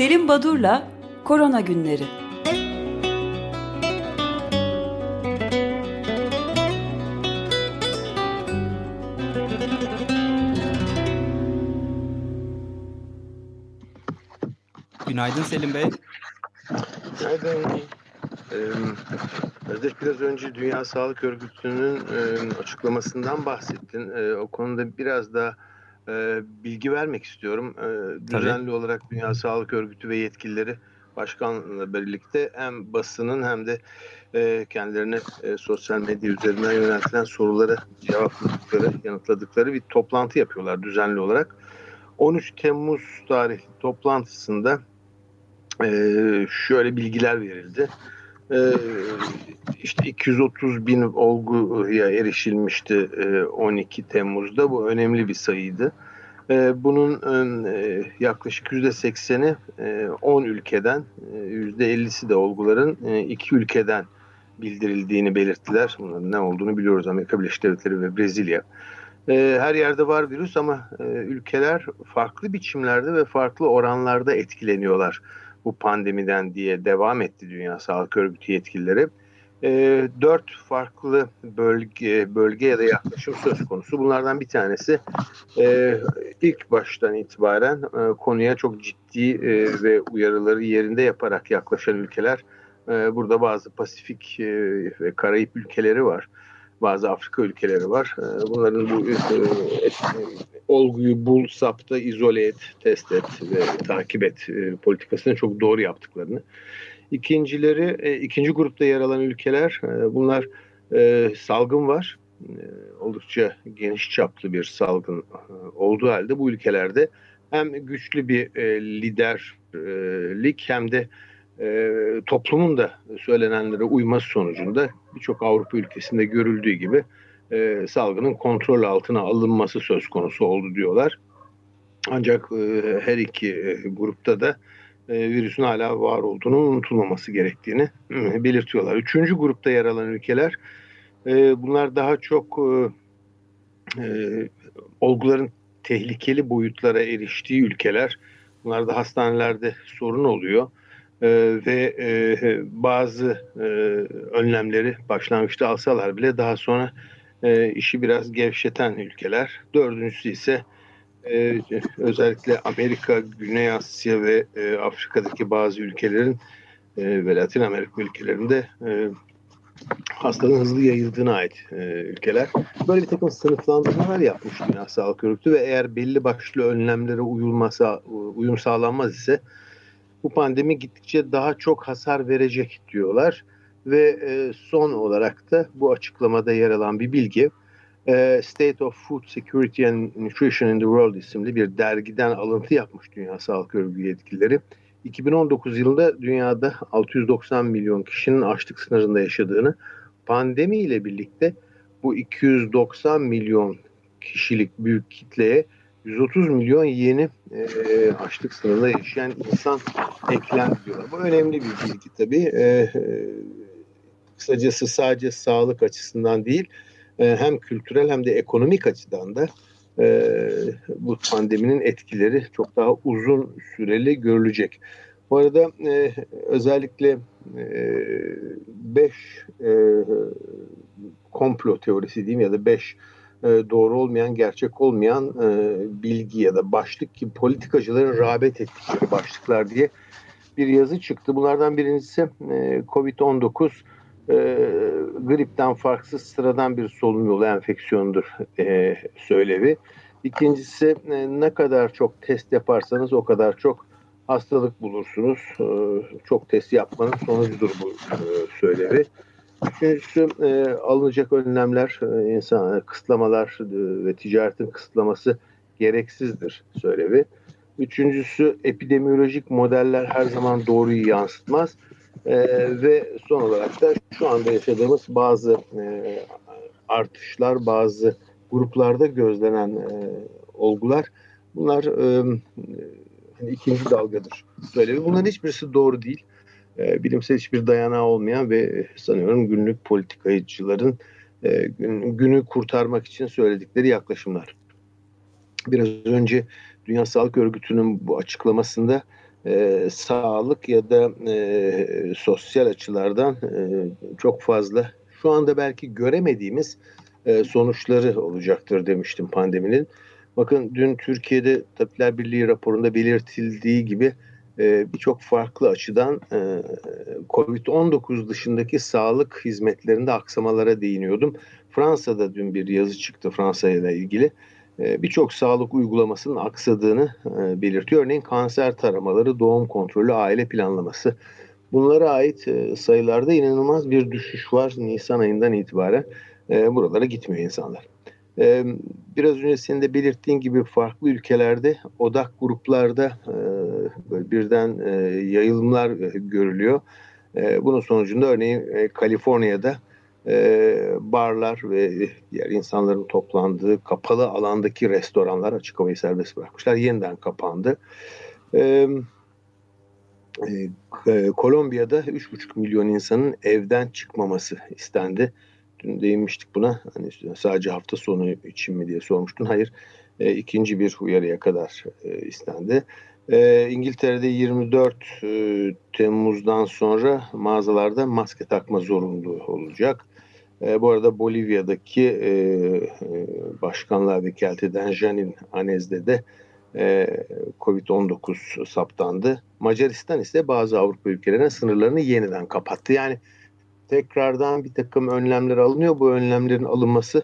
Selim Badur'la Korona Günleri. Günaydın Selim Bey. Günaydın. Ee, Özdeş biraz önce Dünya Sağlık Örgütü'nün e, açıklamasından bahsettin. E, o konuda biraz da e, bilgi vermek istiyorum. E, düzenli Tabii. olarak Dünya Sağlık Örgütü ve yetkilileri başkanla birlikte hem basının hem de e, kendilerine e, sosyal medya üzerinden yöneltilen soruları cevapladıkları, yanıtladıkları bir toplantı yapıyorlar düzenli olarak. 13 Temmuz tarihli toplantısında e, şöyle bilgiler verildi. E, işte 230 bin olguya erişilmişti e, 12 Temmuz'da. Bu önemli bir sayıydı. E, bunun e, yaklaşık %80'i e, 10 ülkeden, e, %50'si de olguların e, iki ülkeden bildirildiğini belirttiler. Bunların ne olduğunu biliyoruz Amerika Birleşik Devletleri ve Brezilya. E, her yerde var virüs ama e, ülkeler farklı biçimlerde ve farklı oranlarda etkileniyorlar bu pandemiden diye devam etti Dünya Sağlık Örgütü yetkilileri. E, dört farklı bölge, bölge ya da yaklaşım söz konusu. Bunlardan bir tanesi e, ilk baştan itibaren e, konuya çok ciddi e, ve uyarıları yerinde yaparak yaklaşan ülkeler. E, burada bazı Pasifik e, ve Karayip ülkeleri var bazı Afrika ülkeleri var. Ee, bunların bu e, olguyu bul, sapta, izole et, test et ve takip et e, politikasını çok doğru yaptıklarını. İkincileri, e, ikinci grupta yer alan ülkeler, bunlar salgın var. Oldukça geniş çaplı bir salgın olduğu halde bu ülkelerde hem güçlü bir liderlik hem de e, toplumun da söylenenlere uyması sonucunda birçok Avrupa ülkesinde görüldüğü gibi e, salgının kontrol altına alınması söz konusu oldu diyorlar. Ancak e, her iki e, grupta da virüsün hala var olduğunu unutulmaması gerektiğini belirtiyorlar. Üçüncü grupta yer alan ülkeler bunlar daha çok olguların tehlikeli boyutlara eriştiği ülkeler. Bunlarda hastanelerde sorun oluyor e, ve e, bazı e, önlemleri başlangıçta alsalar bile daha sonra e, işi biraz gevşeten ülkeler. Dördüncüsü ise e, özellikle Amerika, Güney Asya ve e, Afrika'daki bazı ülkelerin e, ve Latin Amerika ülkelerinde e, hastalığın hızlı yayıldığına ait e, ülkeler. Böyle bir takım sınıflandırmalar yapmış Dünya Sağlık Örgütü ve eğer belli başlı önlemlere uyulmasa, uyum sağlanmaz ise bu pandemi gittikçe daha çok hasar verecek diyorlar. Ve e, son olarak da bu açıklamada yer alan bir bilgi e, State of Food Security and Nutrition in the World isimli bir dergiden alıntı yapmış Dünya Sağlık Örgütü yetkilileri. 2019 yılında dünyada 690 milyon kişinin açlık sınırında yaşadığını, pandemi ile birlikte bu 290 milyon kişilik büyük kitleye 130 milyon yeni e, açlık sınırında yaşayan insan eklendi diyorlar. Bu önemli bir bilgi tabii. E, e, kısacası sadece sağlık açısından değil, e, hem kültürel hem de ekonomik açıdan da e, bu pandeminin etkileri çok daha uzun süreli görülecek. Bu arada e, özellikle 5 e, e, komplo teorisi diyeyim ya da 5 e, doğru olmayan, gerçek olmayan e, bilgi ya da başlık gibi politikacıların rağbet ettikleri başlıklar diye bir yazı çıktı. Bunlardan birincisi e, COVID-19 gripten farksız sıradan bir solunum yolu enfeksiyonudur söylevi. İkincisi ne kadar çok test yaparsanız o kadar çok hastalık bulursunuz. Çok test yapmanın sonucudur bu söylevi. Üçüncüsü e, alınacak önlemler, e, insan kısıtlamalar e, ve ticaretin kısıtlaması gereksizdir söylevi. Üçüncüsü epidemiolojik modeller her zaman doğruyu yansıtmaz. E, ve son olarak da şu anda yaşadığımız bazı e, artışlar, bazı gruplarda gözlenen e, olgular bunlar e, hani ikinci dalgadır söylevi. Bunların hiçbirisi doğru değil. E, bilimsel hiçbir dayanağı olmayan ve sanıyorum günlük politikacıların e, günü kurtarmak için söyledikleri yaklaşımlar. Biraz önce Dünya Sağlık Örgütü'nün bu açıklamasında e, sağlık ya da e, sosyal açılardan e, çok fazla şu anda belki göremediğimiz e, sonuçları olacaktır demiştim pandeminin. Bakın dün Türkiye'de Tabipler Birliği raporunda belirtildiği gibi e, birçok farklı açıdan e, COVID-19 dışındaki sağlık hizmetlerinde aksamalara değiniyordum. Fransa'da dün bir yazı çıktı Fransa ile ilgili. E, birçok sağlık uygulamasının aksadığını e, belirtiyor. Örneğin kanser taramaları, doğum kontrolü, aile planlaması. Bunlara ait e, sayılarda inanılmaz bir düşüş var Nisan ayından itibaren. Buralara gitmiyor insanlar. Biraz önce senin de belirttiğin gibi farklı ülkelerde odak gruplarda birden yayılımlar görülüyor. Bunun sonucunda örneğin Kaliforniya'da e, barlar ve diğer insanların toplandığı kapalı alandaki restoranlar açık havayı serbest bırakmışlar. Yeniden kapandı. E, e, Kolombiya'da 3,5 milyon insanın evden çıkmaması istendi. Dün değinmiştik buna. Hani sadece hafta sonu için mi diye sormuştun. Hayır. E, ikinci bir uyarıya kadar e, istendi. E, İngiltere'de 24 e, Temmuz'dan sonra mağazalarda maske takma zorunluluğu olacak. E, bu arada Bolivya'daki e, e başkanlığa vekalet eden Janin Anez'de de e, Covid-19 saptandı. Macaristan ise bazı Avrupa ülkelerine sınırlarını yeniden kapattı. Yani tekrardan bir takım önlemler alınıyor. Bu önlemlerin alınması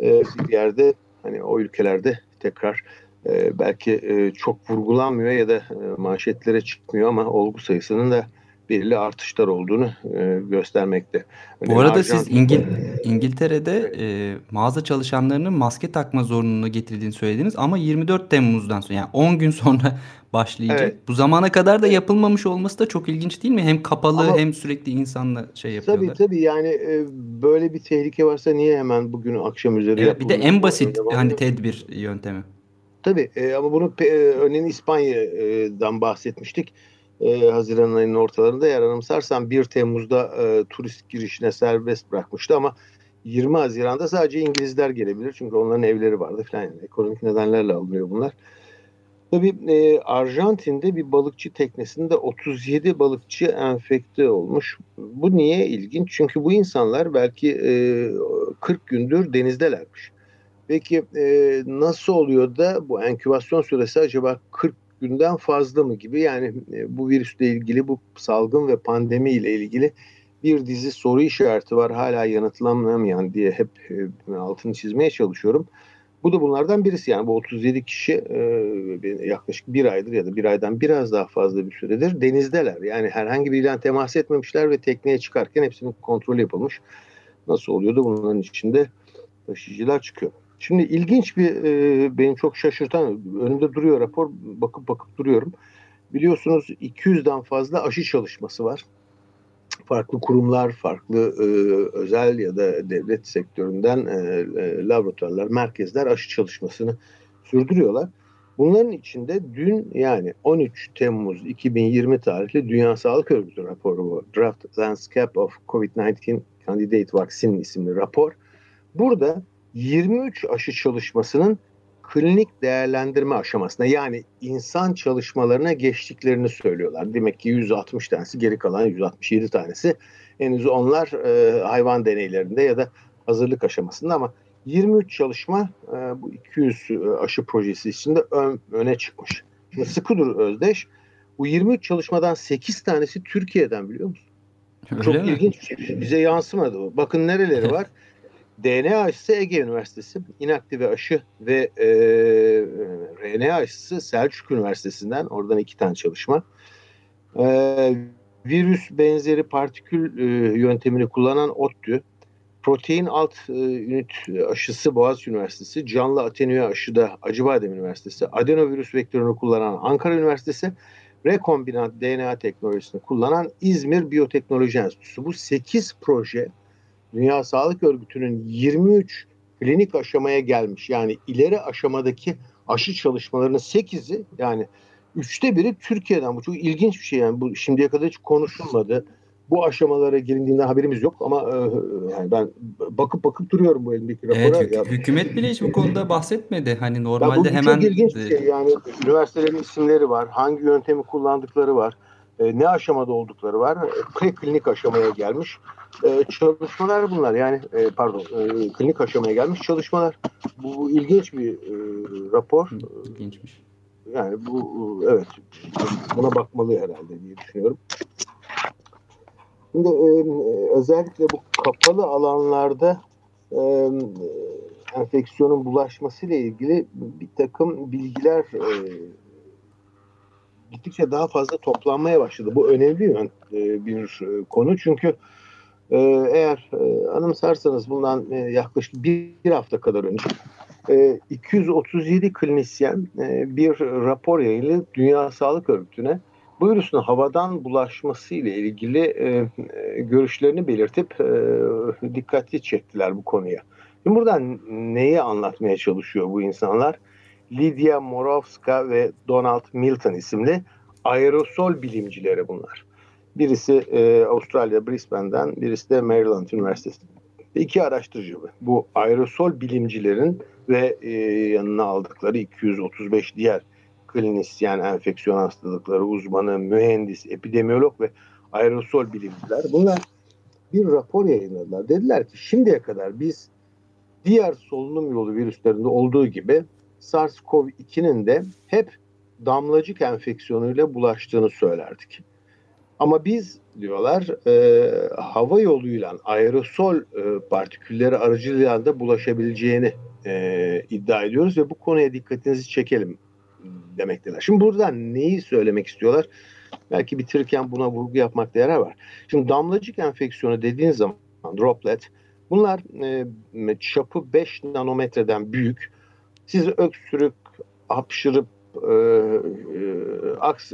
e, bir yerde hani o ülkelerde tekrar e, belki e, çok vurgulanmıyor ya da e, manşetlere çıkmıyor ama olgu sayısının da belirli artışlar olduğunu e, göstermekte. Örneğin Bu arada Arjantin... siz İngil İngiltere'de e, mağaza çalışanlarının maske takma zorunluluğunu getirdiğini söylediniz ama 24 Temmuz'dan sonra yani 10 gün sonra başlayacak. Evet. Bu zamana kadar da yapılmamış olması da çok ilginç değil mi? Hem kapalı ama, hem sürekli insanla şey yapıyorlar. Tabii tabii yani e, böyle bir tehlike varsa niye hemen bugün akşam üzeri evet, Bir de en basit hani tedbir yöntemi. Tabii e, ama bunu e, örneğin İspanya'dan bahsetmiştik e, Haziran ayının ortalarında eğer anımsarsam 1 Temmuz'da e, turist girişine serbest bırakmıştı ama 20 Haziran'da sadece İngilizler gelebilir. Çünkü onların evleri vardı falan. Yani ekonomik nedenlerle alınıyor bunlar. Tabii e, Arjantin'de bir balıkçı teknesinde 37 balıkçı enfekte olmuş. Bu niye ilginç? Çünkü bu insanlar belki e, 40 gündür denizdelermiş. Peki e, nasıl oluyor da bu enkübasyon süresi acaba 40 günden fazla mı gibi yani e, bu virüsle ilgili bu salgın ve pandemi ile ilgili bir dizi soru işareti var hala yanıtlanamayan diye hep e, altını çizmeye çalışıyorum. Bu da bunlardan birisi yani bu 37 kişi e, yaklaşık bir aydır ya da bir aydan biraz daha fazla bir süredir denizdeler. Yani herhangi biriyle temas etmemişler ve tekneye çıkarken hepsinin kontrol yapılmış. Nasıl oluyor da bunların içinde taşıyıcılar çıkıyor. Şimdi ilginç bir e, benim çok şaşırtan önümde duruyor rapor bakıp bakıp duruyorum. Biliyorsunuz 200'den fazla aşı çalışması var. Farklı kurumlar, farklı e, özel ya da devlet sektöründen e, e, laboratuvarlar, merkezler aşı çalışmasını sürdürüyorlar. Bunların içinde dün yani 13 Temmuz 2020 tarihli Dünya Sağlık Örgütü raporu bu. Draft Landscape of COVID-19 Candidate Vaccine isimli rapor. Burada 23 aşı çalışmasının klinik değerlendirme aşamasına yani insan çalışmalarına geçtiklerini söylüyorlar. Demek ki 160 tanesi geri kalan 167 tanesi henüz onlar e, hayvan deneylerinde ya da hazırlık aşamasında ama 23 çalışma e, bu 200 e, aşı projesi içinde ön, öne çıkmış. Şimdi sıkı dur Özdeş. Bu 23 çalışmadan 8 tanesi Türkiye'den biliyor musun? Öyle Çok mi? ilginç bir şey. Bize yansımadı. Bakın nereleri var. DNA aşısı Ege Üniversitesi, inaktive aşı ve e, RNA aşısı Selçuk Üniversitesi'nden. Oradan iki tane çalışma. E, virüs benzeri partikül e, yöntemini kullanan ODTÜ, protein alt e, ünit aşısı Boğaziçi Üniversitesi, canlı atenüye aşı da Acıbadem Üniversitesi, adenovirüs vektörünü kullanan Ankara Üniversitesi, rekombinant DNA teknolojisini kullanan İzmir Biyoteknoloji Enstitüsü. Bu 8 proje Dünya Sağlık Örgütü'nün 23 klinik aşamaya gelmiş. Yani ileri aşamadaki aşı çalışmalarının 8'i yani üçte biri Türkiye'den. Bu çok ilginç bir şey yani. Bu şimdiye kadar hiç konuşulmadı. bu aşamalara gelindiğinde haberimiz yok ama e, yani ben bakıp bakıp duruyorum bu elimdeki rapora. Evet, hük- ya, hükümet bile hiç bu konuda bahsetmedi. Hani normalde bu hemen çok ilginç bir şey. Yani üniversitelerin isimleri var, hangi yöntemi kullandıkları var, e, ne aşamada oldukları var. E, preklinik aşamaya gelmiş e, çalışmalar bunlar. Yani e, pardon, e, klinik aşamaya gelmiş çalışmalar. Bu, bu ilginç bir e, rapor. İlginçmiş. Yani bu evet buna bakmalı herhalde diye düşünüyorum. Şimdi e, özellikle bu kapalı alanlarda e, enfeksiyonun bulaşması ile ilgili bir takım bilgiler e, gittikçe daha fazla toplanmaya başladı. Bu önemli e, bir konu çünkü e, eğer e, anımsarsanız bundan e, yaklaşık bir, bir hafta kadar önce e, 237 klinisyen e, bir rapor yayınladı Dünya Sağlık Örgütü'ne bu virüsün havadan bulaşması ile ilgili e, e, görüşlerini belirtip e, dikkati çektiler bu konuya. Şimdi buradan neyi anlatmaya çalışıyor bu insanlar? Lydia Morovska ve Donald Milton isimli aerosol bilimcileri bunlar. Birisi e, Avustralya Brisbane'den, birisi de Maryland Üniversitesi. İki araştırıcı. Bu aerosol bilimcilerin ve e, yanına aldıkları 235 diğer klinisyen, enfeksiyon hastalıkları uzmanı, mühendis, epidemiyolog ve aerosol bilimciler. Bunlar bir rapor yayınladılar. Dediler ki şimdiye kadar biz diğer solunum yolu virüslerinde olduğu gibi SARS-CoV-2'nin de hep damlacık enfeksiyonuyla bulaştığını söylerdik. Ama biz diyorlar e, hava yoluyla aerosol e, partikülleri aracılığıyla da bulaşabileceğini e, iddia ediyoruz ve bu konuya dikkatinizi çekelim demekteler. Şimdi buradan neyi söylemek istiyorlar? Belki bitirirken buna vurgu yapmakta yarar var. Şimdi damlacık enfeksiyonu dediğin zaman droplet bunlar e, çapı 5 nanometreden büyük. Siz öksürük, hapşırıp e, e, aks,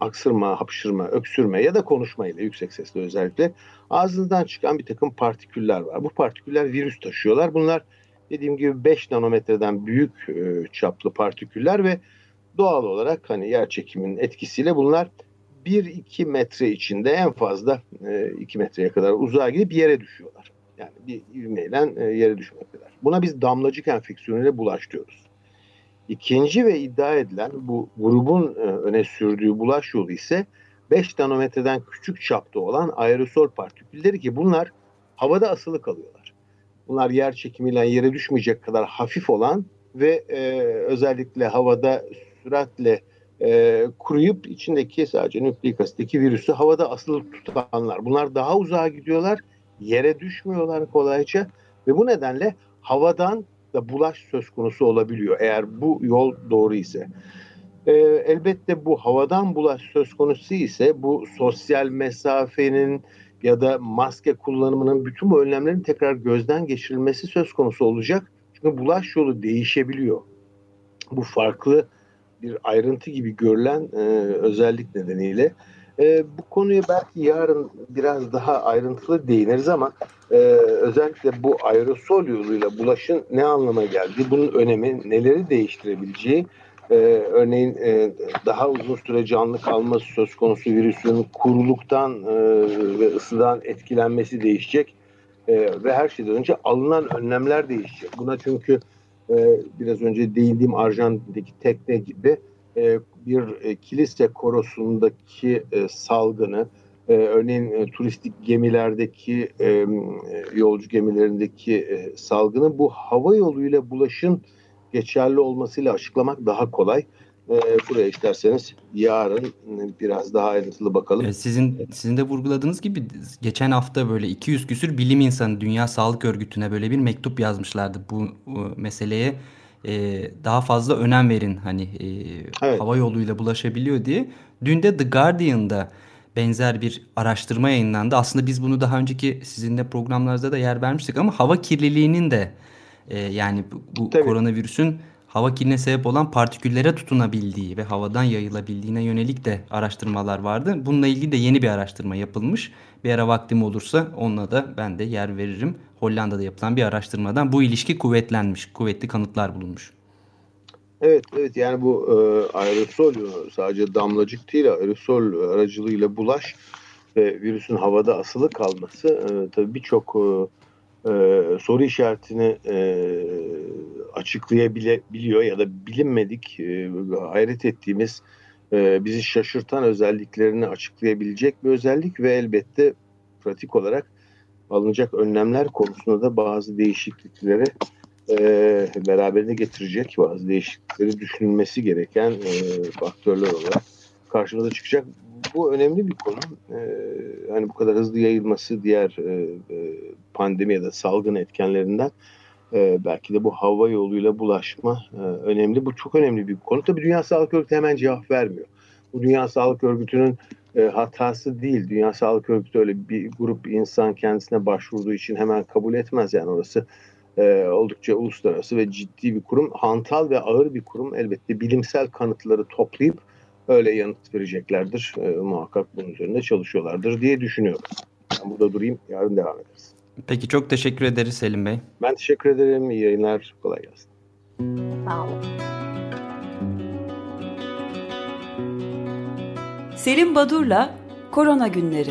aksırma, hapşırma, öksürme ya da konuşmayla yüksek sesle özellikle ağzınızdan çıkan bir takım partiküller var. Bu partiküller virüs taşıyorlar. Bunlar dediğim gibi 5 nanometreden büyük e, çaplı partiküller ve doğal olarak hani yer çekiminin etkisiyle bunlar 1-2 metre içinde en fazla e, 2 metreye kadar uzağa gidip yere düşüyorlar. Yani bir ivmeyle e, yere düşmekteler. Buna biz damlacık enfeksiyonuyla bulaş diyoruz. İkinci ve iddia edilen bu grubun e, öne sürdüğü bulaş yolu ise 5 nanometreden küçük çapta olan aerosol partikülleri ki bunlar havada asılı kalıyorlar. Bunlar yer çekimiyle yere düşmeyecek kadar hafif olan ve e, özellikle havada süratle e, kuruyup içindeki sadece nükleik asitteki virüsü havada asılı tutanlar. Bunlar daha uzağa gidiyorlar, yere düşmüyorlar kolayca ve bu nedenle havadan da bulaş söz konusu olabiliyor eğer bu yol doğru ise. E, elbette bu havadan bulaş söz konusu ise bu sosyal mesafenin ya da maske kullanımının bütün bu önlemlerin tekrar gözden geçirilmesi söz konusu olacak. Çünkü bulaş yolu değişebiliyor. Bu farklı bir ayrıntı gibi görülen e, özellik nedeniyle. E, bu konuya belki yarın biraz daha ayrıntılı değiniriz ama e, özellikle bu aerosol yoluyla bulaşın ne anlama geldiği, bunun önemi, neleri değiştirebileceği, e, örneğin e, daha uzun süre canlı kalması söz konusu virüsün kuruluktan e, ve ısıdan etkilenmesi değişecek e, ve her şeyden önce alınan önlemler değişecek. Buna çünkü e, biraz önce değindiğim Arjantin'deki tekne gibi e, bir e, kilise korosundaki e, salgını, e, örneğin e, turistik gemilerdeki e, e, yolcu gemilerindeki e, salgını bu hava yoluyla bulaşın geçerli olmasıyla açıklamak daha kolay. E, buraya isterseniz yarın biraz daha ayrıntılı bakalım. Sizin sizin de vurguladığınız gibi geçen hafta böyle 200 küsür bilim insanı Dünya Sağlık Örgütü'ne böyle bir mektup yazmışlardı bu, bu meseleye e, daha fazla önem verin hani e, evet. hava yoluyla bulaşabiliyor diye. Dün de The Guardian'da benzer bir araştırma yayınlandı. Aslında biz bunu daha önceki sizinle programlarda da yer vermiştik ama hava kirliliğinin de e, yani bu, bu koronavirüsün hava kirliliğine sebep olan partiküllere tutunabildiği ve havadan yayılabildiğine yönelik de araştırmalar vardı. Bununla ilgili de yeni bir araştırma yapılmış. Bir ara vaktim olursa onunla da ben de yer veririm. Hollanda'da yapılan bir araştırmadan bu ilişki kuvvetlenmiş, kuvvetli kanıtlar bulunmuş. Evet, evet yani bu e, aerosol sadece damlacık değil aerosol aracılığıyla bulaş ve virüsün havada asılı kalması e, tabii birçok e, e, soru işaretini e, açıklayabiliyor ya da bilinmedik, e, hayret ettiğimiz, e, bizi şaşırtan özelliklerini açıklayabilecek bir özellik ve elbette pratik olarak alınacak önlemler konusunda da bazı değişiklikleri e, beraberinde getirecek, bazı değişiklikleri düşünülmesi gereken e, faktörler olarak karşımıza çıkacak. Bu önemli bir konu. Ee, hani bu kadar hızlı yayılması diğer e, e, pandemi ya da salgın etkenlerinden e, belki de bu hava yoluyla bulaşma e, önemli. Bu çok önemli bir konu. Tabii Dünya Sağlık Örgütü hemen cevap vermiyor. Bu Dünya Sağlık Örgütü'nün e, hatası değil. Dünya Sağlık Örgütü öyle bir grup insan kendisine başvurduğu için hemen kabul etmez. Yani orası e, oldukça uluslararası ve ciddi bir kurum. Hantal ve ağır bir kurum. Elbette bilimsel kanıtları toplayıp öyle yanıt vereceklerdir. E, muhakkak bunun üzerinde çalışıyorlardır diye düşünüyorum. Ben burada durayım. Yarın devam ederiz. Peki çok teşekkür ederiz Selim Bey. Ben teşekkür ederim. İyi yayınlar. Kolay gelsin. Sağ olun. Selim Badur'la Korona Günleri.